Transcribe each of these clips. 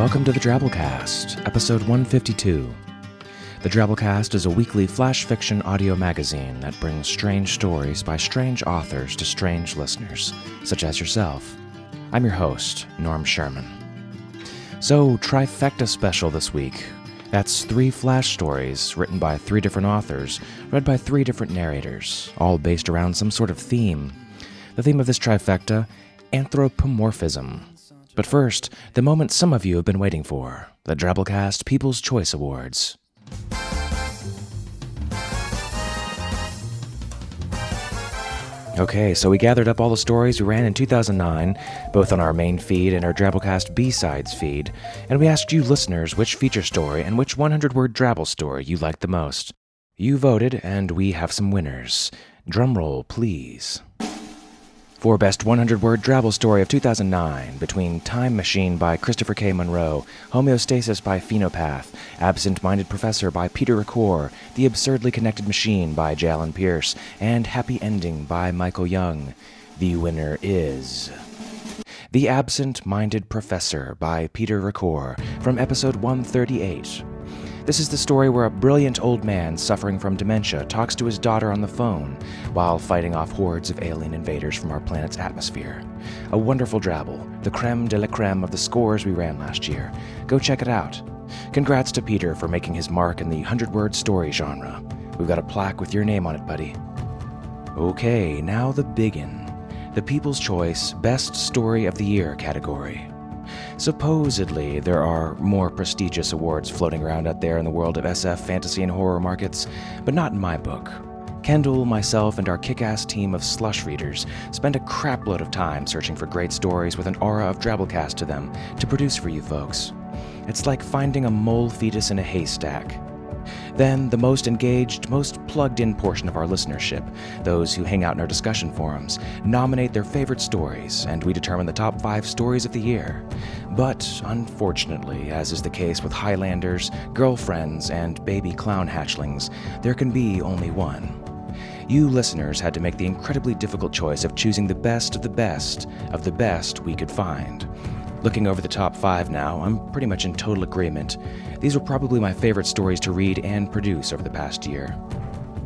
Welcome to the Drabblecast, episode 152. The Drabblecast is a weekly flash fiction audio magazine that brings strange stories by strange authors to strange listeners, such as yourself. I'm your host, Norm Sherman. So, trifecta special this week. That's three flash stories written by three different authors, read by three different narrators, all based around some sort of theme. The theme of this trifecta anthropomorphism. But first, the moment some of you have been waiting for the Drabblecast People's Choice Awards. Okay, so we gathered up all the stories we ran in 2009, both on our main feed and our Drabblecast B-Sides feed, and we asked you listeners which feature story and which 100-word Drabble story you liked the most. You voted, and we have some winners. Drumroll, please. For Best 100 Word Drabble Story of 2009, between Time Machine by Christopher K. Monroe, Homeostasis by Phenopath, Absent Minded Professor by Peter Ricoeur, The Absurdly Connected Machine by Jalen Pierce, and Happy Ending by Michael Young. The winner is. The Absent Minded Professor by Peter Ricoeur from episode 138. This is the story where a brilliant old man suffering from dementia talks to his daughter on the phone while fighting off hordes of alien invaders from our planet's atmosphere. A wonderful drabble, the creme de la creme of the scores we ran last year. Go check it out. Congrats to Peter for making his mark in the 100 word story genre. We've got a plaque with your name on it, buddy. Okay, now the biggin. The People's Choice Best Story of the Year category. Supposedly, there are more prestigious awards floating around out there in the world of SF, fantasy, and horror markets, but not in my book. Kendall, myself, and our kick ass team of slush readers spend a crapload of time searching for great stories with an aura of Drabblecast to them to produce for you folks. It's like finding a mole fetus in a haystack. Then, the most engaged, most plugged in portion of our listenership, those who hang out in our discussion forums, nominate their favorite stories, and we determine the top five stories of the year. But, unfortunately, as is the case with Highlanders, girlfriends, and baby clown hatchlings, there can be only one. You listeners had to make the incredibly difficult choice of choosing the best of the best of the best we could find. Looking over the top five now, I'm pretty much in total agreement. These were probably my favorite stories to read and produce over the past year.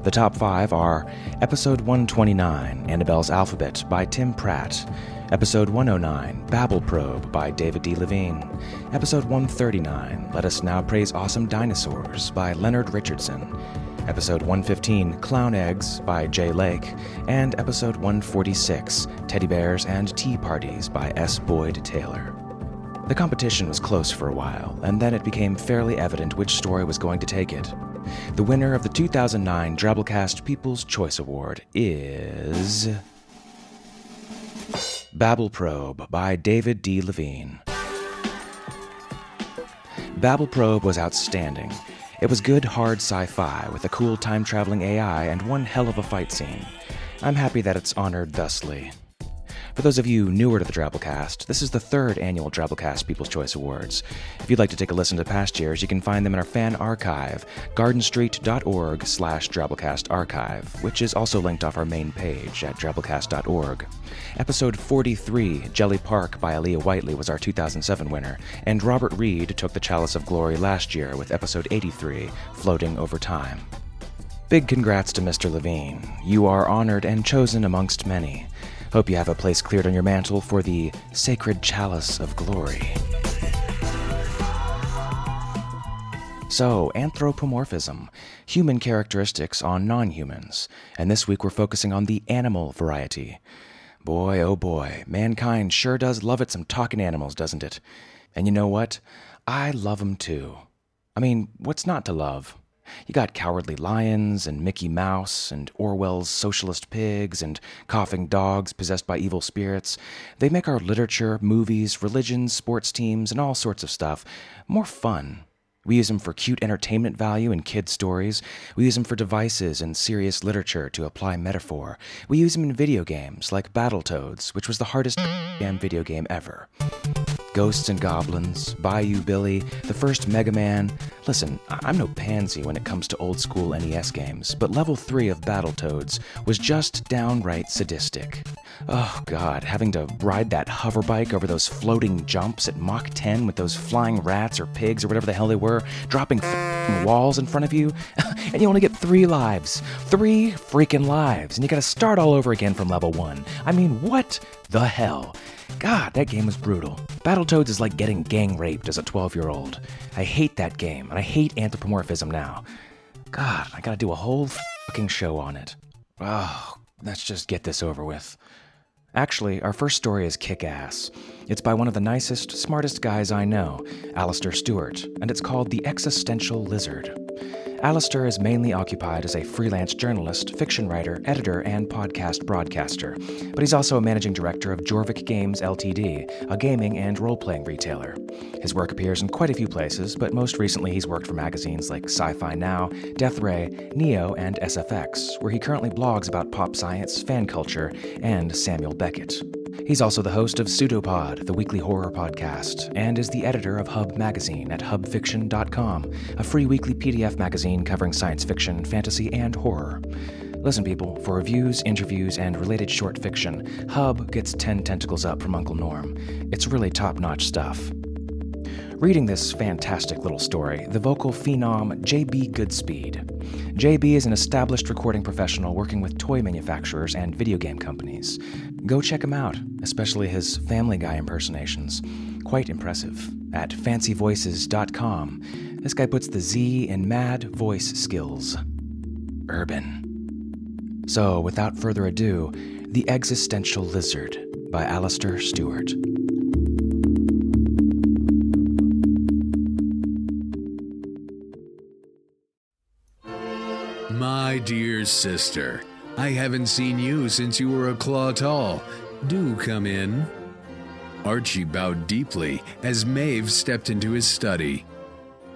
The top five are Episode 129, Annabelle's Alphabet by Tim Pratt, Episode 109, Babel Probe by David D. Levine, Episode 139, Let Us Now Praise Awesome Dinosaurs by Leonard Richardson, Episode 115, Clown Eggs by Jay Lake, and Episode 146, Teddy Bears and Tea Parties by S. Boyd Taylor. The competition was close for a while, and then it became fairly evident which story was going to take it. The winner of the 2009 Drabblecast People's Choice Award is. Babel Probe by David D. Levine. Babel Probe was outstanding. It was good, hard sci fi with a cool time traveling AI and one hell of a fight scene. I'm happy that it's honored thusly. For those of you newer to the Drabblecast, this is the third annual Drabblecast People's Choice Awards. If you'd like to take a listen to past years, you can find them in our fan archive, gardenstreet.org slash Drabblecast archive, which is also linked off our main page at drabblecast.org. Episode 43, Jelly Park by Aliya Whiteley, was our 2007 winner, and Robert Reed took the Chalice of Glory last year with episode 83, Floating Over Time. Big congrats to Mr. Levine. You are honored and chosen amongst many. Hope you have a place cleared on your mantle for the sacred chalice of glory. So, anthropomorphism, human characteristics on non humans, and this week we're focusing on the animal variety. Boy, oh boy, mankind sure does love it some talking animals, doesn't it? And you know what? I love 'em too. I mean, what's not to love? You got Cowardly Lions and Mickey Mouse and Orwell's Socialist Pigs and Coughing Dogs possessed by evil spirits. They make our literature, movies, religions, sports teams, and all sorts of stuff more fun. We use them for cute entertainment value in kid stories. We use them for devices and serious literature to apply metaphor. We use them in video games like Battletoads, which was the hardest damn video game ever. Ghosts and Goblins, Bayou Billy, the first Mega Man. Listen, I'm no pansy when it comes to old school NES games, but level 3 of Battletoads was just downright sadistic. Oh god, having to ride that hover bike over those floating jumps at Mach 10 with those flying rats or pigs or whatever the hell they were, dropping walls in front of you, and you only get three lives. Three freaking lives, and you gotta start all over again from level 1. I mean, what the hell? God, that game was brutal. Battletoads is like getting gang raped as a 12 year old. I hate that game, and I hate anthropomorphism now. God, I gotta do a whole fucking show on it. Oh, let's just get this over with. Actually, our first story is kick ass. It's by one of the nicest, smartest guys I know, Alasdair Stuart, and it's called The Existential Lizard. Alasdair is mainly occupied as a freelance journalist, fiction writer, editor, and podcast broadcaster, but he's also a managing director of Jorvik Games Ltd., a gaming and role playing retailer. His work appears in quite a few places, but most recently he's worked for magazines like Sci Fi Now, Death Ray, Neo, and SFX, where he currently blogs about pop science, fan culture, and Samuel Beckett. He's also the host of Pseudopod, the weekly horror podcast, and is the editor of Hub Magazine at hubfiction.com, a free weekly PDF magazine covering science fiction, fantasy, and horror. Listen, people, for reviews, interviews, and related short fiction, Hub gets 10 tentacles up from Uncle Norm. It's really top notch stuff. Reading this fantastic little story, the vocal phenom J.B. Goodspeed. JB is an established recording professional working with toy manufacturers and video game companies. Go check him out, especially his Family Guy impersonations. Quite impressive. At fancyvoices.com, this guy puts the Z in mad voice skills. Urban. So, without further ado, The Existential Lizard by Alasdair Stuart. Dear sister, I haven't seen you since you were a claw tall. Do come in. Archie bowed deeply as Maeve stepped into his study.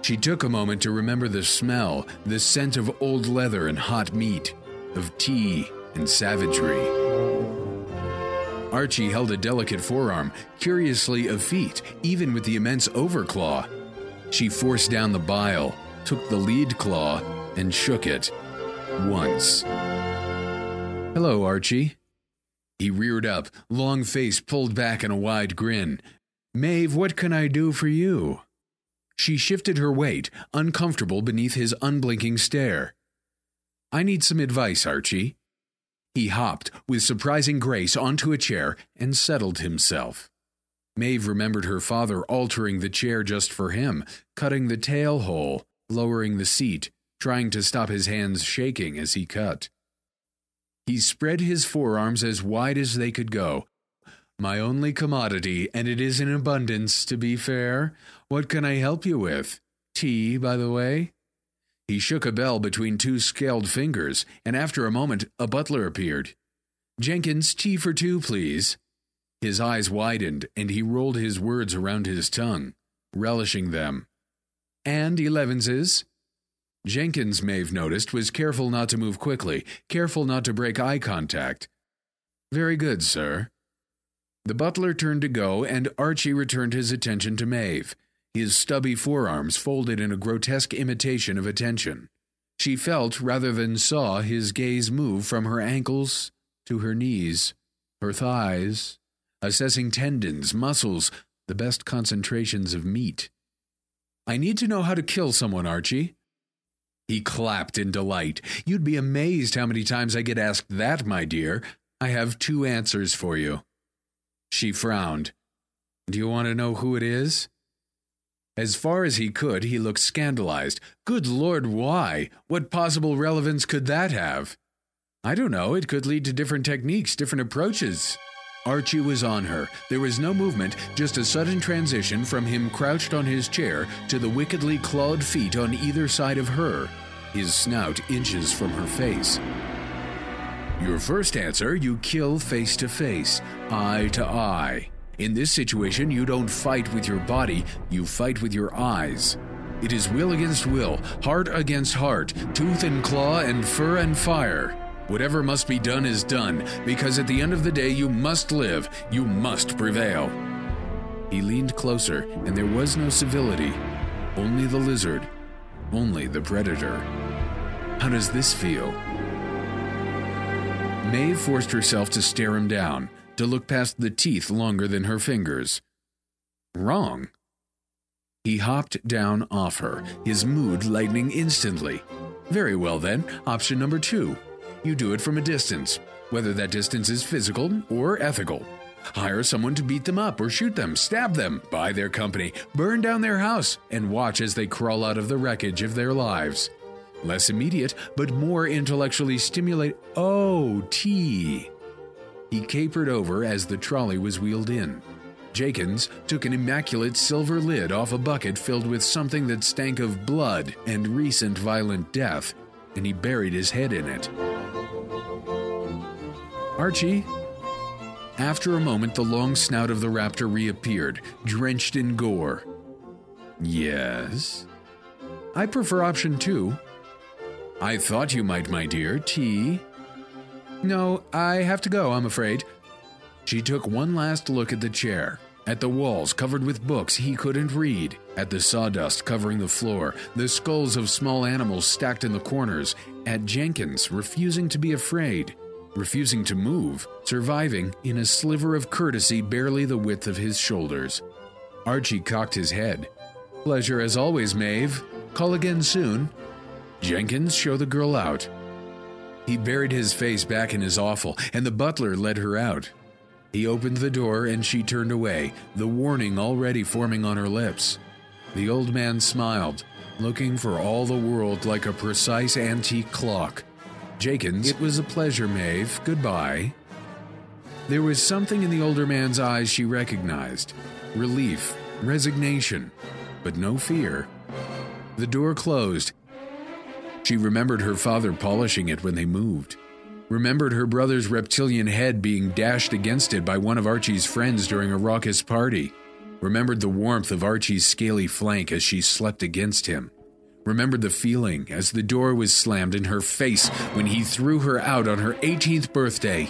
She took a moment to remember the smell, the scent of old leather and hot meat, of tea and savagery. Archie held a delicate forearm, curiously effete, even with the immense overclaw. She forced down the bile, took the lead claw, and shook it. Once. Hello, Archie. He reared up, long face pulled back in a wide grin. Maeve, what can I do for you? She shifted her weight, uncomfortable beneath his unblinking stare. I need some advice, Archie. He hopped with surprising grace onto a chair and settled himself. Maeve remembered her father altering the chair just for him, cutting the tail hole, lowering the seat, trying to stop his hands shaking as he cut. He spread his forearms as wide as they could go. My only commodity, and it is in abundance, to be fair. What can I help you with? Tea, by the way? He shook a bell between two scaled fingers, and after a moment, a butler appeared. Jenkins, tea for two, please. His eyes widened, and he rolled his words around his tongue, relishing them. And Elevenses? Jenkins, Maeve noticed, was careful not to move quickly, careful not to break eye contact. Very good, sir. The butler turned to go, and Archie returned his attention to Maeve, his stubby forearms folded in a grotesque imitation of attention. She felt rather than saw his gaze move from her ankles to her knees, her thighs, assessing tendons, muscles, the best concentrations of meat. I need to know how to kill someone, Archie. He clapped in delight. You'd be amazed how many times I get asked that, my dear. I have two answers for you. She frowned. Do you want to know who it is? As far as he could, he looked scandalized. Good Lord, why? What possible relevance could that have? I don't know. It could lead to different techniques, different approaches. Archie was on her. There was no movement, just a sudden transition from him crouched on his chair to the wickedly clawed feet on either side of her. his snout inches from her face. Your first answer you kill face to face, eye to eye. In this situation, you don't fight with your body, you fight with your eyes. It is will against will, heart against heart, tooth and claw, and fur and fire. Whatever must be done is done, because at the end of the day you must live, you must prevail. He leaned closer, and there was no civility. Only the lizard, only the predator. How does this feel? Maeve forced herself to stare him down, to look past the teeth longer than her fingers. Wrong. He hopped down off her, his mood lightening instantly. Very well, then, option number two. You do it from a distance, whether that distance is physical or ethical. Hire someone to beat them up or shoot them, stab them, buy their company, burn down their house, and watch as they crawl out of the wreckage of their lives. Less immediate, but more intellectually stimulate. Oh, tea. He capered over as the trolley was wheeled in. Jenkins took an immaculate silver lid off a bucket filled with something that stank of blood and recent violent death, and he buried his head in it. Archie? After a moment, the long snout of the raptor reappeared, drenched in gore. Yes? I prefer option two. I thought you might, my dear. Tea? No, I have to go, I'm afraid. She took one last look at the chair, at the walls covered with books he couldn't read, at the sawdust covering the floor, the skulls of small animals stacked in the corners, at Jenkins refusing to be afraid, refusing to move, surviving in a sliver of courtesy barely the width of his shoulders. Archie cocked his head. Pleasure as always, Maeve. Call again soon. Jenkins, show the girl out. He buried his face back in his offal, and the butler led her out. He opened the door and she turned away, the warning already forming on her lips. The old man smiled, looking for all the world like a precise antique clock. Jenkins, it was a pleasure, Maeve. Goodbye. There was something in the older man's eyes she recognized relief, resignation, but no fear. The door closed. She remembered her father polishing it when they moved remembered her brother's reptilian head being dashed against it by one of Archie's friends during a raucous party, remembered the warmth of Archie's scaly flank as she slept against him, remembered the feeling as the door was slammed in her face when he threw her out on her 18th birthday.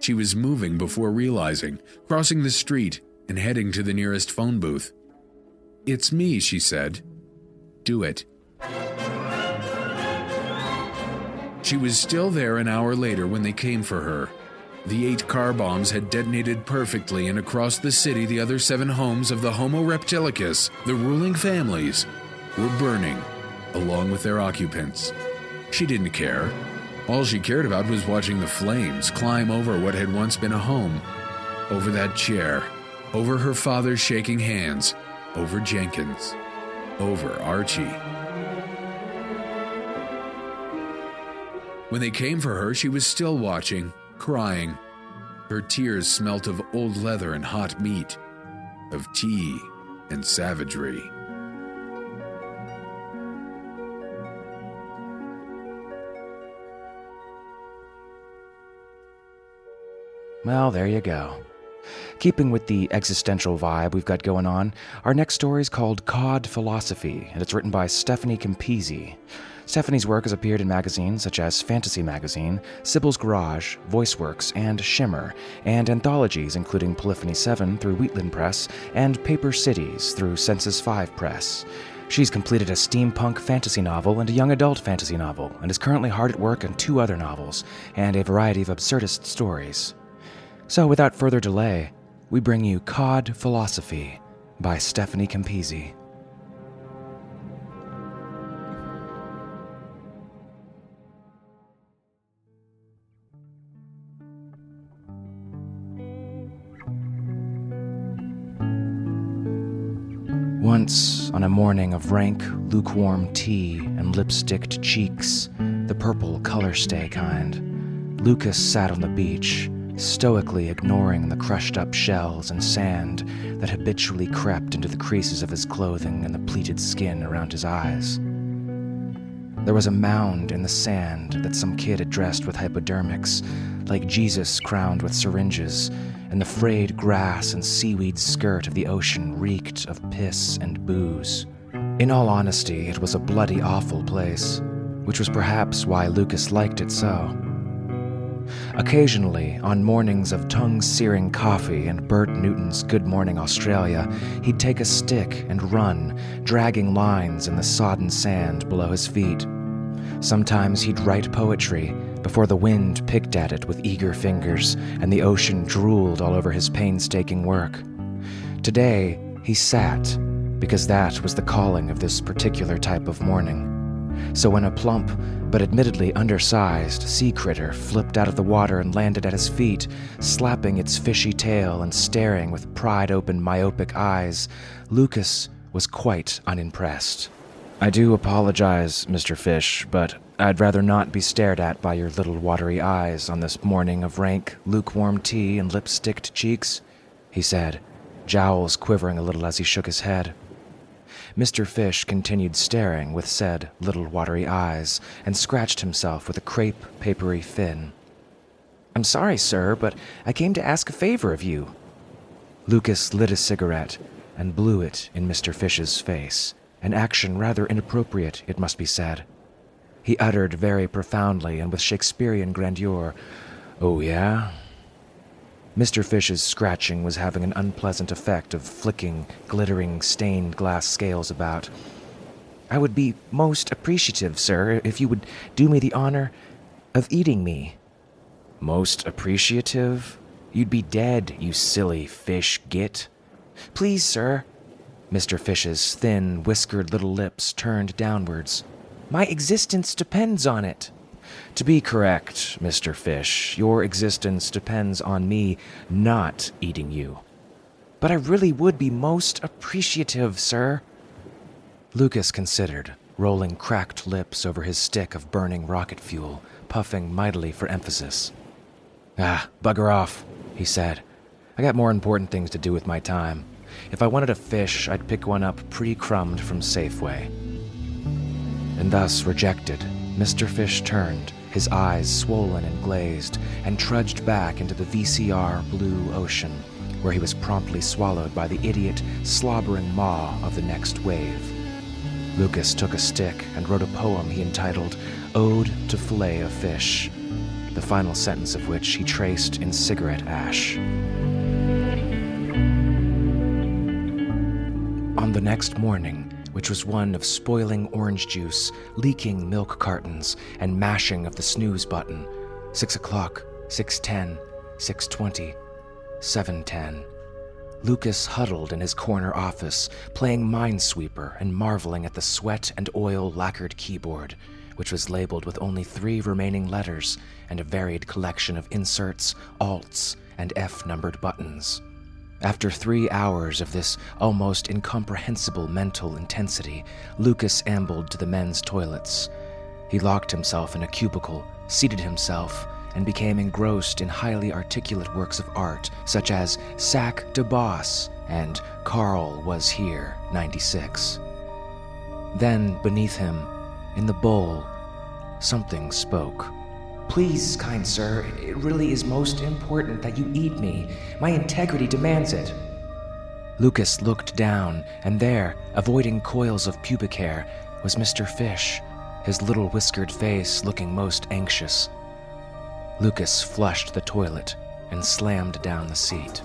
She was moving before realizing, crossing the street and heading to the nearest phone booth. It's me, she said. Do it. She was still there an hour later when they came for her. The eight car bombs had detonated perfectly, and across the city, the other seven homes of the Homo reptilicus, the ruling families, were burning, along with their occupants. She didn't care. All she cared about was watching the flames climb over what had once been a home, over that chair, over her father's shaking hands, over Jenkins, over Archie. When they came for her, she was still watching, crying. Her tears smelt of old leather and hot meat, of tea and savagery. Well, there you go. Keeping with the existential vibe we've got going on, our next story is called Cod Philosophy, and it's written by Stephanie Campisi. Stephanie's work has appeared in magazines such as Fantasy Magazine, Sybil's Garage, VoiceWorks, and Shimmer, and anthologies including Polyphony 7 through Wheatland Press and Paper Cities through Senses 5 Press. She's completed a steampunk fantasy novel and a young adult fantasy novel, and is currently hard at work on two other novels and a variety of absurdist stories. So, without further delay, we bring you Cod Philosophy by Stephanie Campisi. Once, on a morning of rank, lukewarm tea and lipsticked cheeks, the purple color stay kind, Lucas sat on the beach, stoically ignoring the crushed up shells and sand that habitually crept into the creases of his clothing and the pleated skin around his eyes. There was a mound in the sand that some kid had dressed with hypodermics, like Jesus crowned with syringes, and the frayed grass and seaweed skirt of the ocean reeked of piss and booze. In all honesty, it was a bloody awful place, which was perhaps why Lucas liked it so. Occasionally, on mornings of tongue searing coffee and Bert Newton's Good Morning Australia, he'd take a stick and run, dragging lines in the sodden sand below his feet. Sometimes he'd write poetry before the wind picked at it with eager fingers and the ocean drooled all over his painstaking work. Today, he sat because that was the calling of this particular type of morning. So when a plump, but admittedly undersized, sea critter flipped out of the water and landed at his feet, slapping its fishy tail and staring with pride open myopic eyes, Lucas was quite unimpressed. I do apologize, Mr. Fish, but I'd rather not be stared at by your little watery eyes on this morning of rank, lukewarm tea and lip sticked cheeks, he said, jowls quivering a little as he shook his head. Mr. Fish continued staring with said little watery eyes and scratched himself with a crepe papery fin. I'm sorry, sir, but I came to ask a favor of you. Lucas lit a cigarette and blew it in Mr. Fish's face an action rather inappropriate, it must be said. He uttered very profoundly and with Shakespearean grandeur, Oh, yeah? Mr. Fish's scratching was having an unpleasant effect of flicking glittering stained glass scales about. I would be most appreciative, sir, if you would do me the honor of eating me. Most appreciative? You'd be dead, you silly fish git. Please, sir, Mr. Fish's thin, whiskered little lips turned downwards. My existence depends on it. To be correct, Mr. Fish, your existence depends on me not eating you. But I really would be most appreciative, sir. Lucas considered, rolling cracked lips over his stick of burning rocket fuel, puffing mightily for emphasis. Ah, bugger off, he said. I got more important things to do with my time. If I wanted a fish, I'd pick one up pre crumbed from Safeway. And thus rejected, Mr. Fish turned, his eyes swollen and glazed, and trudged back into the VCR blue ocean, where he was promptly swallowed by the idiot, slobbering maw of the next wave. Lucas took a stick and wrote a poem he entitled Ode to Fillet of Fish, the final sentence of which he traced in cigarette ash. On the next morning, which was one of spoiling orange juice, leaking milk cartons, and mashing of the snooze button, six o'clock, six ten, six twenty, seven ten. Lucas huddled in his corner office, playing Minesweeper and marveling at the sweat and oil lacquered keyboard, which was labeled with only three remaining letters and a varied collection of inserts, alts, and F numbered buttons. After three hours of this almost incomprehensible mental intensity, Lucas ambled to the men's toilets. He locked himself in a cubicle, seated himself, and became engrossed in highly articulate works of art such as Sac de Boss and Carl Was Here, 96. Then, beneath him, in the bowl, something spoke. Please, kind sir, it really is most important that you eat me. My integrity demands it. Lucas looked down, and there, avoiding coils of pubic hair, was Mr. Fish, his little whiskered face looking most anxious. Lucas flushed the toilet and slammed down the seat.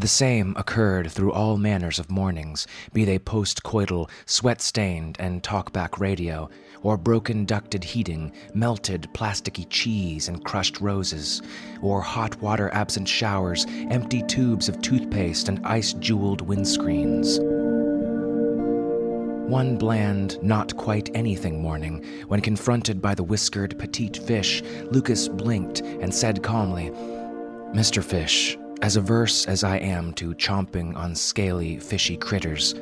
The same occurred through all manners of mornings, be they postcoital, sweat stained, and talkback radio, or broken ducted heating, melted plasticky cheese and crushed roses, or hot water absent showers, empty tubes of toothpaste, and ice jeweled windscreens. One bland, not quite anything morning, when confronted by the whiskered petite fish, Lucas blinked and said calmly, Mr. Fish, as averse as I am to chomping on scaly, fishy critters,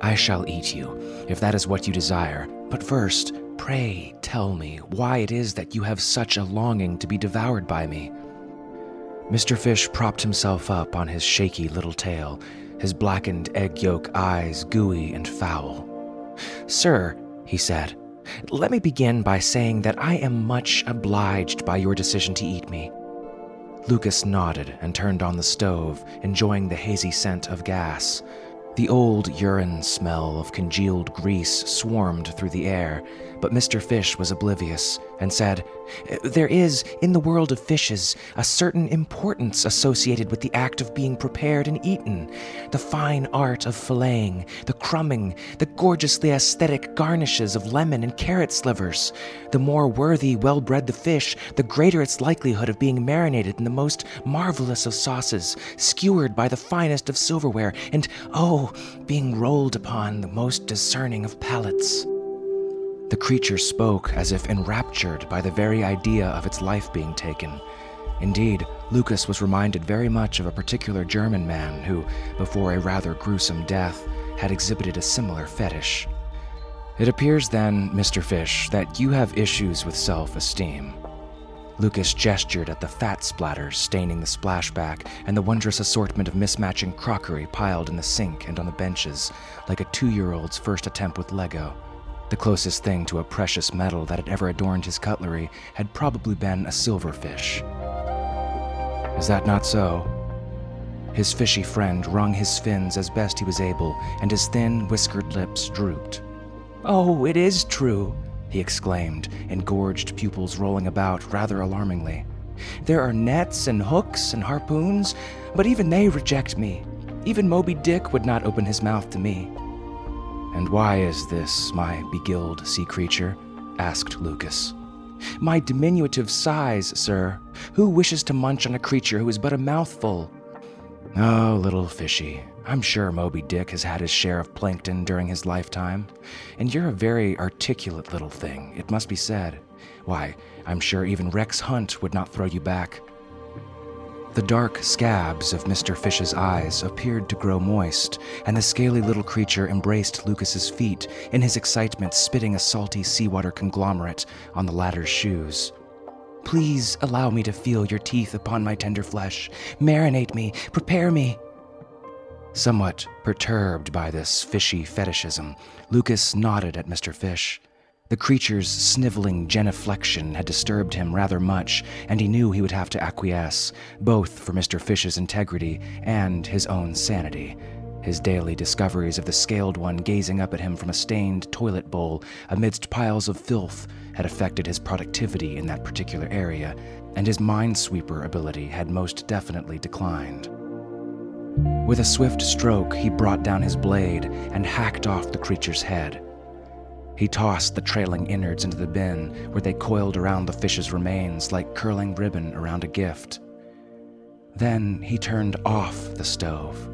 I shall eat you, if that is what you desire. But first, pray tell me why it is that you have such a longing to be devoured by me. Mr. Fish propped himself up on his shaky little tail, his blackened egg yolk eyes gooey and foul. Sir, he said, let me begin by saying that I am much obliged by your decision to eat me. Lucas nodded and turned on the stove, enjoying the hazy scent of gas. The old urine smell of congealed grease swarmed through the air, but Mr. Fish was oblivious and said, There is, in the world of fishes, a certain importance associated with the act of being prepared and eaten. The fine art of filleting, the crumbing, the gorgeously aesthetic garnishes of lemon and carrot slivers. The more worthy, well bred the fish, the greater its likelihood of being marinated in the most marvelous of sauces, skewered by the finest of silverware, and, oh, being rolled upon the most discerning of palates. The creature spoke as if enraptured by the very idea of its life being taken. Indeed, Lucas was reminded very much of a particular German man who, before a rather gruesome death, had exhibited a similar fetish. It appears then, Mr. Fish, that you have issues with self esteem. Lucas gestured at the fat splatters staining the splashback and the wondrous assortment of mismatching crockery piled in the sink and on the benches, like a two year old's first attempt with Lego. The closest thing to a precious metal that had ever adorned his cutlery had probably been a silverfish. Is that not so? His fishy friend wrung his fins as best he was able, and his thin, whiskered lips drooped. Oh, it is true, he exclaimed, engorged pupils rolling about rather alarmingly. There are nets and hooks and harpoons, but even they reject me. Even Moby Dick would not open his mouth to me. And why is this, my beguiled sea creature? asked Lucas. My diminutive size, sir. Who wishes to munch on a creature who is but a mouthful? Oh, little fishy. I'm sure Moby Dick has had his share of plankton during his lifetime. And you're a very articulate little thing, it must be said. Why, I'm sure even Rex Hunt would not throw you back. The dark scabs of Mr. Fish's eyes appeared to grow moist, and the scaly little creature embraced Lucas's feet in his excitement, spitting a salty seawater conglomerate on the latter's shoes. Please allow me to feel your teeth upon my tender flesh. Marinate me, prepare me. Somewhat perturbed by this fishy fetishism, Lucas nodded at Mr. Fish. The creature's sniveling genuflection had disturbed him rather much, and he knew he would have to acquiesce, both for Mr. Fish's integrity and his own sanity. His daily discoveries of the scaled one gazing up at him from a stained toilet bowl amidst piles of filth had affected his productivity in that particular area, and his minesweeper ability had most definitely declined. With a swift stroke, he brought down his blade and hacked off the creature's head. He tossed the trailing innards into the bin, where they coiled around the fish's remains like curling ribbon around a gift. Then he turned off the stove,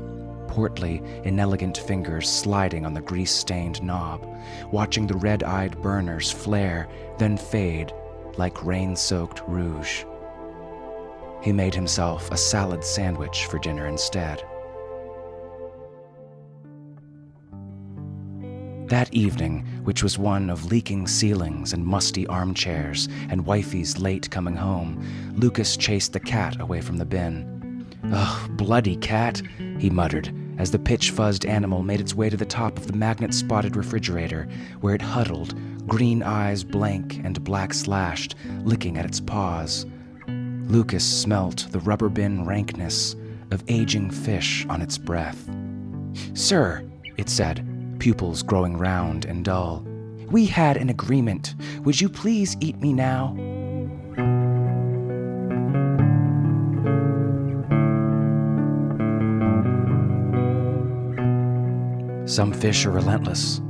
portly, inelegant fingers sliding on the grease stained knob, watching the red eyed burners flare, then fade like rain soaked rouge. He made himself a salad sandwich for dinner instead. That evening, which was one of leaking ceilings and musty armchairs and wifey's late coming home, Lucas chased the cat away from the bin. Ugh, bloody cat, he muttered as the pitch fuzzed animal made its way to the top of the magnet spotted refrigerator, where it huddled, green eyes blank and black slashed, licking at its paws. Lucas smelt the rubber bin rankness of aging fish on its breath. Sir, it said, pupils growing round and dull. We had an agreement. Would you please eat me now? Some fish are relentless.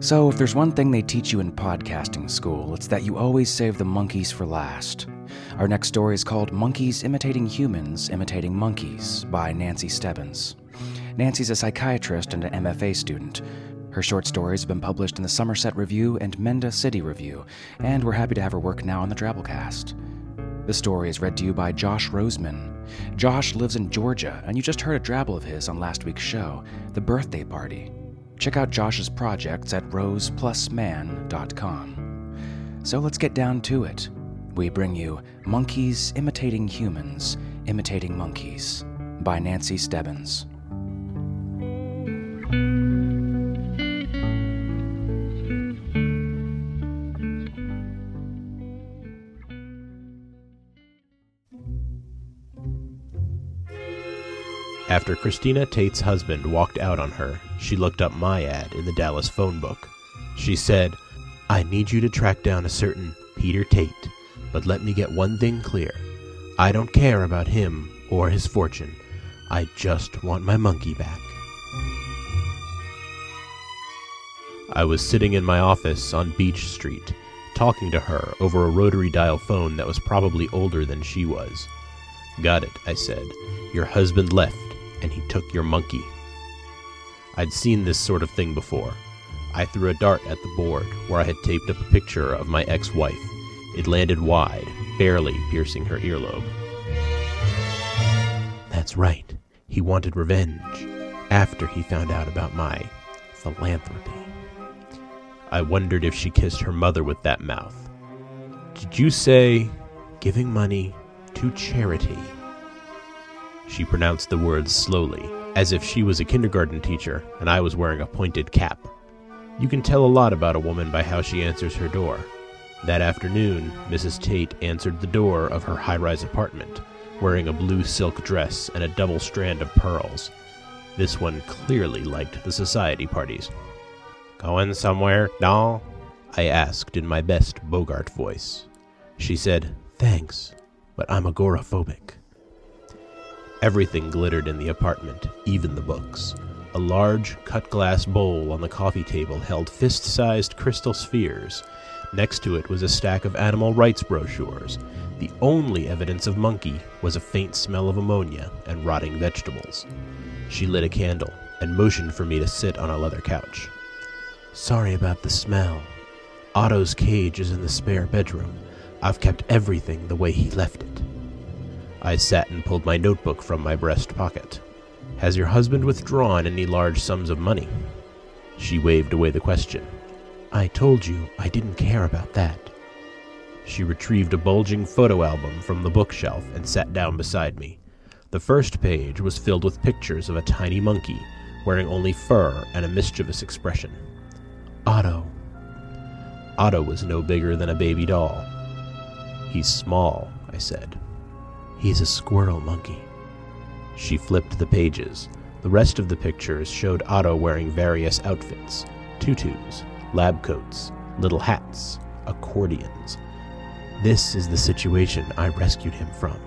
So, if there's one thing they teach you in podcasting school, it's that you always save the monkeys for last. Our next story is called Monkeys Imitating Humans Imitating Monkeys by Nancy Stebbins. Nancy's a psychiatrist and an MFA student. Her short stories have been published in the Somerset Review and Menda City Review, and we're happy to have her work now on the Drabblecast. The story is read to you by Josh Roseman. Josh lives in Georgia, and you just heard a drabble of his on last week's show, The Birthday Party. Check out Josh's projects at roseplusman.com. So let's get down to it. We bring you Monkeys Imitating Humans, Imitating Monkeys by Nancy Stebbins. After Christina Tate's husband walked out on her, she looked up my ad in the Dallas phone book. She said, I need you to track down a certain Peter Tate, but let me get one thing clear. I don't care about him or his fortune. I just want my monkey back. I was sitting in my office on Beach Street, talking to her over a rotary dial phone that was probably older than she was. Got it, I said. Your husband left, and he took your monkey. I'd seen this sort of thing before. I threw a dart at the board where I had taped up a picture of my ex wife. It landed wide, barely piercing her earlobe. That's right. He wanted revenge after he found out about my philanthropy. I wondered if she kissed her mother with that mouth. Did you say giving money to charity? She pronounced the words slowly, as if she was a kindergarten teacher and I was wearing a pointed cap. You can tell a lot about a woman by how she answers her door. That afternoon, Mrs. Tate answered the door of her high rise apartment, wearing a blue silk dress and a double strand of pearls. This one clearly liked the society parties. Going somewhere, doll? I asked in my best Bogart voice. She said, Thanks, but I'm agoraphobic. Everything glittered in the apartment, even the books. A large, cut glass bowl on the coffee table held fist sized crystal spheres. Next to it was a stack of animal rights brochures. The only evidence of monkey was a faint smell of ammonia and rotting vegetables. She lit a candle and motioned for me to sit on a leather couch. Sorry about the smell. Otto's cage is in the spare bedroom. I've kept everything the way he left it. I sat and pulled my notebook from my breast pocket. Has your husband withdrawn any large sums of money? She waved away the question. I told you I didn't care about that. She retrieved a bulging photo album from the bookshelf and sat down beside me. The first page was filled with pictures of a tiny monkey wearing only fur and a mischievous expression. Otto. Otto was no bigger than a baby doll. He's small, I said. He's a squirrel monkey. She flipped the pages. The rest of the pictures showed Otto wearing various outfits tutus, lab coats, little hats, accordions. This is the situation I rescued him from.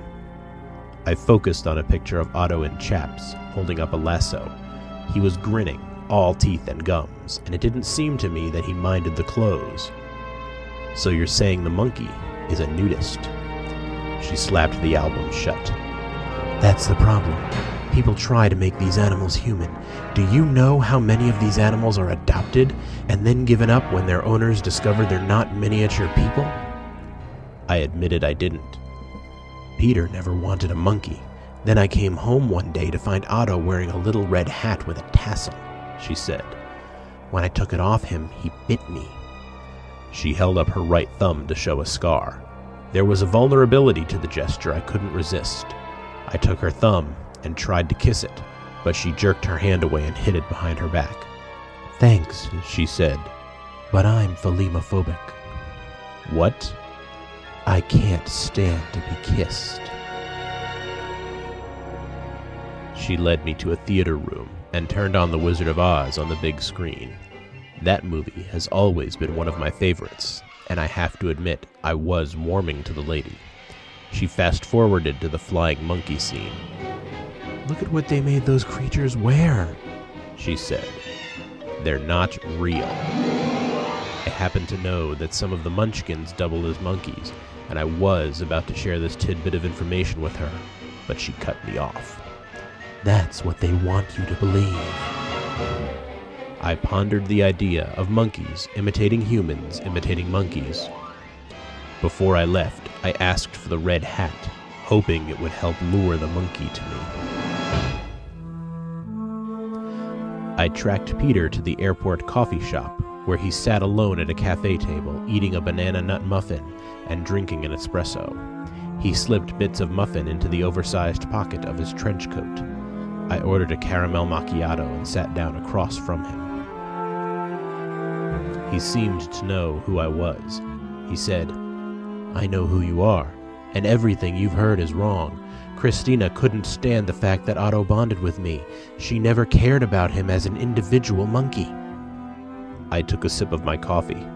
I focused on a picture of Otto in chaps, holding up a lasso. He was grinning, all teeth and gums, and it didn't seem to me that he minded the clothes. So you're saying the monkey is a nudist? She slapped the album shut. That's the problem. People try to make these animals human. Do you know how many of these animals are adopted and then given up when their owners discover they're not miniature people? I admitted I didn't. Peter never wanted a monkey. Then I came home one day to find Otto wearing a little red hat with a tassel, she said. When I took it off him, he bit me. She held up her right thumb to show a scar. There was a vulnerability to the gesture I couldn't resist. I took her thumb and tried to kiss it, but she jerked her hand away and hid it behind her back. Thanks, she said, but I'm philemophobic. What? I can't stand to be kissed. She led me to a theater room and turned on The Wizard of Oz on the big screen. That movie has always been one of my favorites, and I have to admit I was warming to the lady. She fast forwarded to the flying monkey scene. Look at what they made those creatures wear, she said. They're not real. I happen to know that some of the munchkins double as monkeys, and I was about to share this tidbit of information with her, but she cut me off. That's what they want you to believe. I pondered the idea of monkeys imitating humans imitating monkeys. Before I left, I asked for the red hat, hoping it would help lure the monkey to me. I tracked Peter to the airport coffee shop, where he sat alone at a cafe table eating a banana nut muffin and drinking an espresso. He slipped bits of muffin into the oversized pocket of his trench coat. I ordered a caramel macchiato and sat down across from him. He seemed to know who I was. He said, I know who you are, and everything you've heard is wrong. Christina couldn't stand the fact that Otto bonded with me. She never cared about him as an individual monkey. I took a sip of my coffee.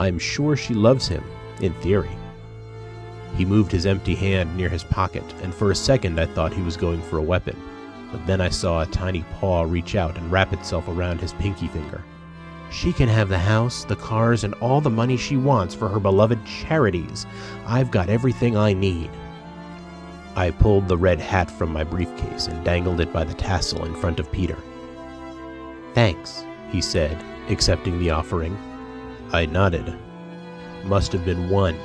I'm sure she loves him, in theory. He moved his empty hand near his pocket, and for a second I thought he was going for a weapon. But then I saw a tiny paw reach out and wrap itself around his pinky finger. She can have the house, the cars, and all the money she wants for her beloved charities. I've got everything I need. I pulled the red hat from my briefcase and dangled it by the tassel in front of Peter. Thanks, he said, accepting the offering. I nodded. Must have been one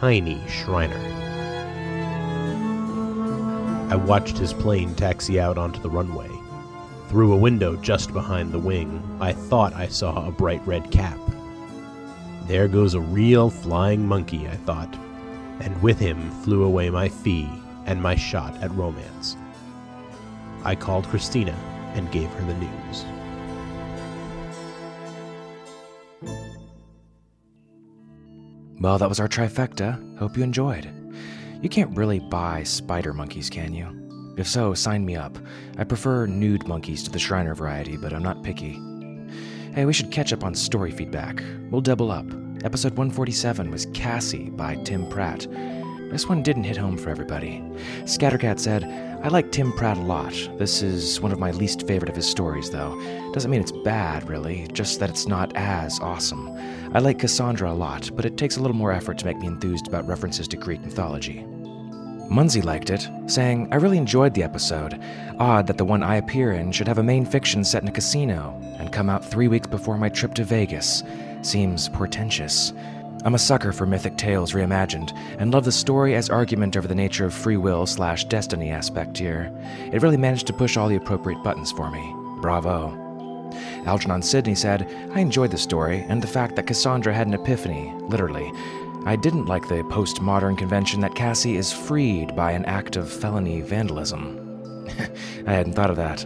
tiny Shriner. I watched his plane taxi out onto the runway. Through a window just behind the wing, I thought I saw a bright red cap. There goes a real flying monkey, I thought, and with him flew away my fee and my shot at romance. I called Christina and gave her the news. Well, that was our trifecta. Hope you enjoyed. You can't really buy spider monkeys, can you? If so, sign me up. I prefer nude monkeys to the Shriner variety, but I'm not picky. Hey, we should catch up on story feedback. We'll double up. Episode 147 was Cassie by Tim Pratt. This one didn't hit home for everybody. Scattercat said, I like Tim Pratt a lot. This is one of my least favorite of his stories, though. Doesn't mean it's bad, really, just that it's not as awesome. I like Cassandra a lot, but it takes a little more effort to make me enthused about references to Greek mythology. Munsey liked it, saying, I really enjoyed the episode. Odd that the one I appear in should have a main fiction set in a casino and come out three weeks before my trip to Vegas. Seems portentous. I'm a sucker for mythic tales reimagined, and love the story as argument over the nature of free will slash destiny aspect here. It really managed to push all the appropriate buttons for me. Bravo. Algernon Sidney said, I enjoyed the story and the fact that Cassandra had an epiphany, literally. I didn't like the postmodern convention that Cassie is freed by an act of felony vandalism. I hadn't thought of that.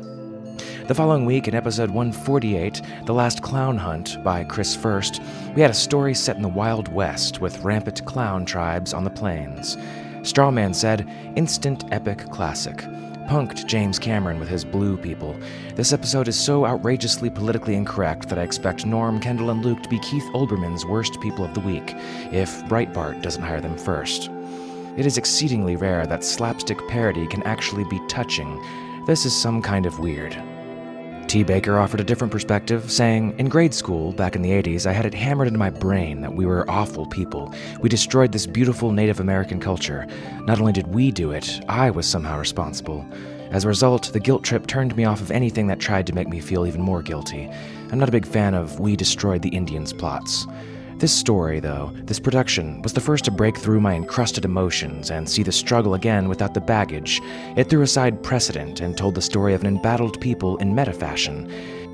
The following week, in episode 148, The Last Clown Hunt by Chris First, we had a story set in the Wild West with rampant clown tribes on the plains. Strawman said, Instant epic classic. Punked James Cameron with his blue people. This episode is so outrageously politically incorrect that I expect Norm, Kendall, and Luke to be Keith Olbermann's worst people of the week, if Breitbart doesn't hire them first. It is exceedingly rare that slapstick parody can actually be touching. This is some kind of weird. T. Baker offered a different perspective, saying, In grade school, back in the 80s, I had it hammered into my brain that we were awful people. We destroyed this beautiful Native American culture. Not only did we do it, I was somehow responsible. As a result, the guilt trip turned me off of anything that tried to make me feel even more guilty. I'm not a big fan of We Destroyed the Indians plots. This story, though, this production, was the first to break through my encrusted emotions and see the struggle again without the baggage. It threw aside precedent and told the story of an embattled people in meta fashion.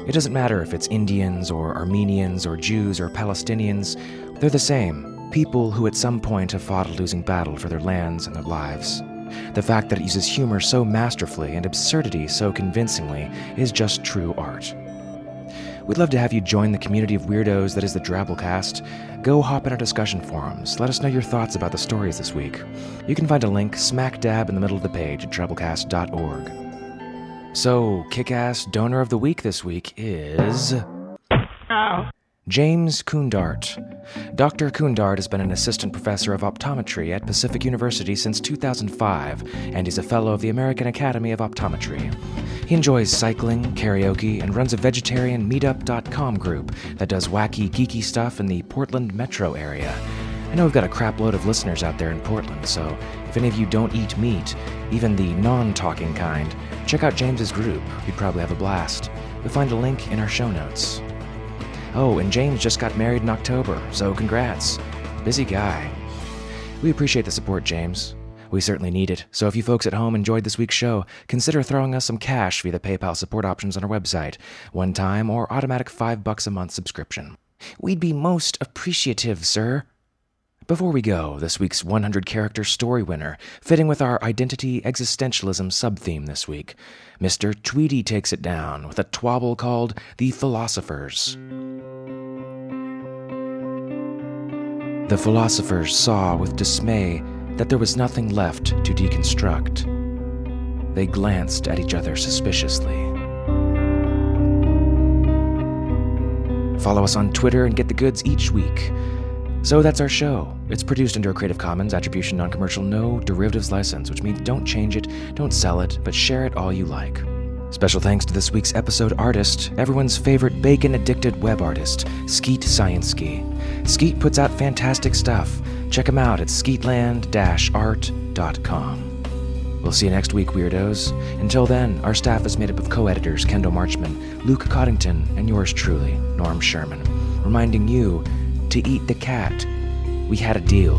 It doesn't matter if it's Indians or Armenians or Jews or Palestinians, they're the same. People who at some point have fought a losing battle for their lands and their lives. The fact that it uses humor so masterfully and absurdity so convincingly is just true art. We'd love to have you join the community of weirdos that is the Drabblecast. Go hop in our discussion forums. Let us know your thoughts about the stories this week. You can find a link smack dab in the middle of the page at drabblecast.org. So, kick ass donor of the week this week is. Oh. James Kundart. Dr. Kundart has been an assistant professor of optometry at Pacific University since 2005, and he's a fellow of the American Academy of Optometry. He enjoys cycling, karaoke, and runs a vegetarian meetup.com group that does wacky, geeky stuff in the Portland metro area. I know we've got a crapload of listeners out there in Portland, so if any of you don't eat meat, even the non talking kind, check out James's group. You'd probably have a blast. You'll find a link in our show notes. Oh, and James just got married in October, so congrats. Busy guy. We appreciate the support, James. We certainly need it, so if you folks at home enjoyed this week's show, consider throwing us some cash via the PayPal support options on our website, one time or automatic 5 bucks a month subscription. We'd be most appreciative, sir. Before we go, this week's 100 character story winner, fitting with our identity existentialism sub theme this week, Mr. Tweedy takes it down with a twabble called The Philosophers. The philosophers saw with dismay that there was nothing left to deconstruct. They glanced at each other suspiciously. Follow us on Twitter and get the goods each week. So that's our show. It's produced under a Creative Commons Attribution Non Commercial No Derivatives license, which means don't change it, don't sell it, but share it all you like. Special thanks to this week's episode artist, everyone's favorite bacon addicted web artist, Skeet Scienski. Skeet puts out fantastic stuff. Check him out at skeetland art.com. We'll see you next week, weirdos. Until then, our staff is made up of co editors Kendall Marchman, Luke Coddington, and yours truly, Norm Sherman, reminding you to eat the cat. We had a deal.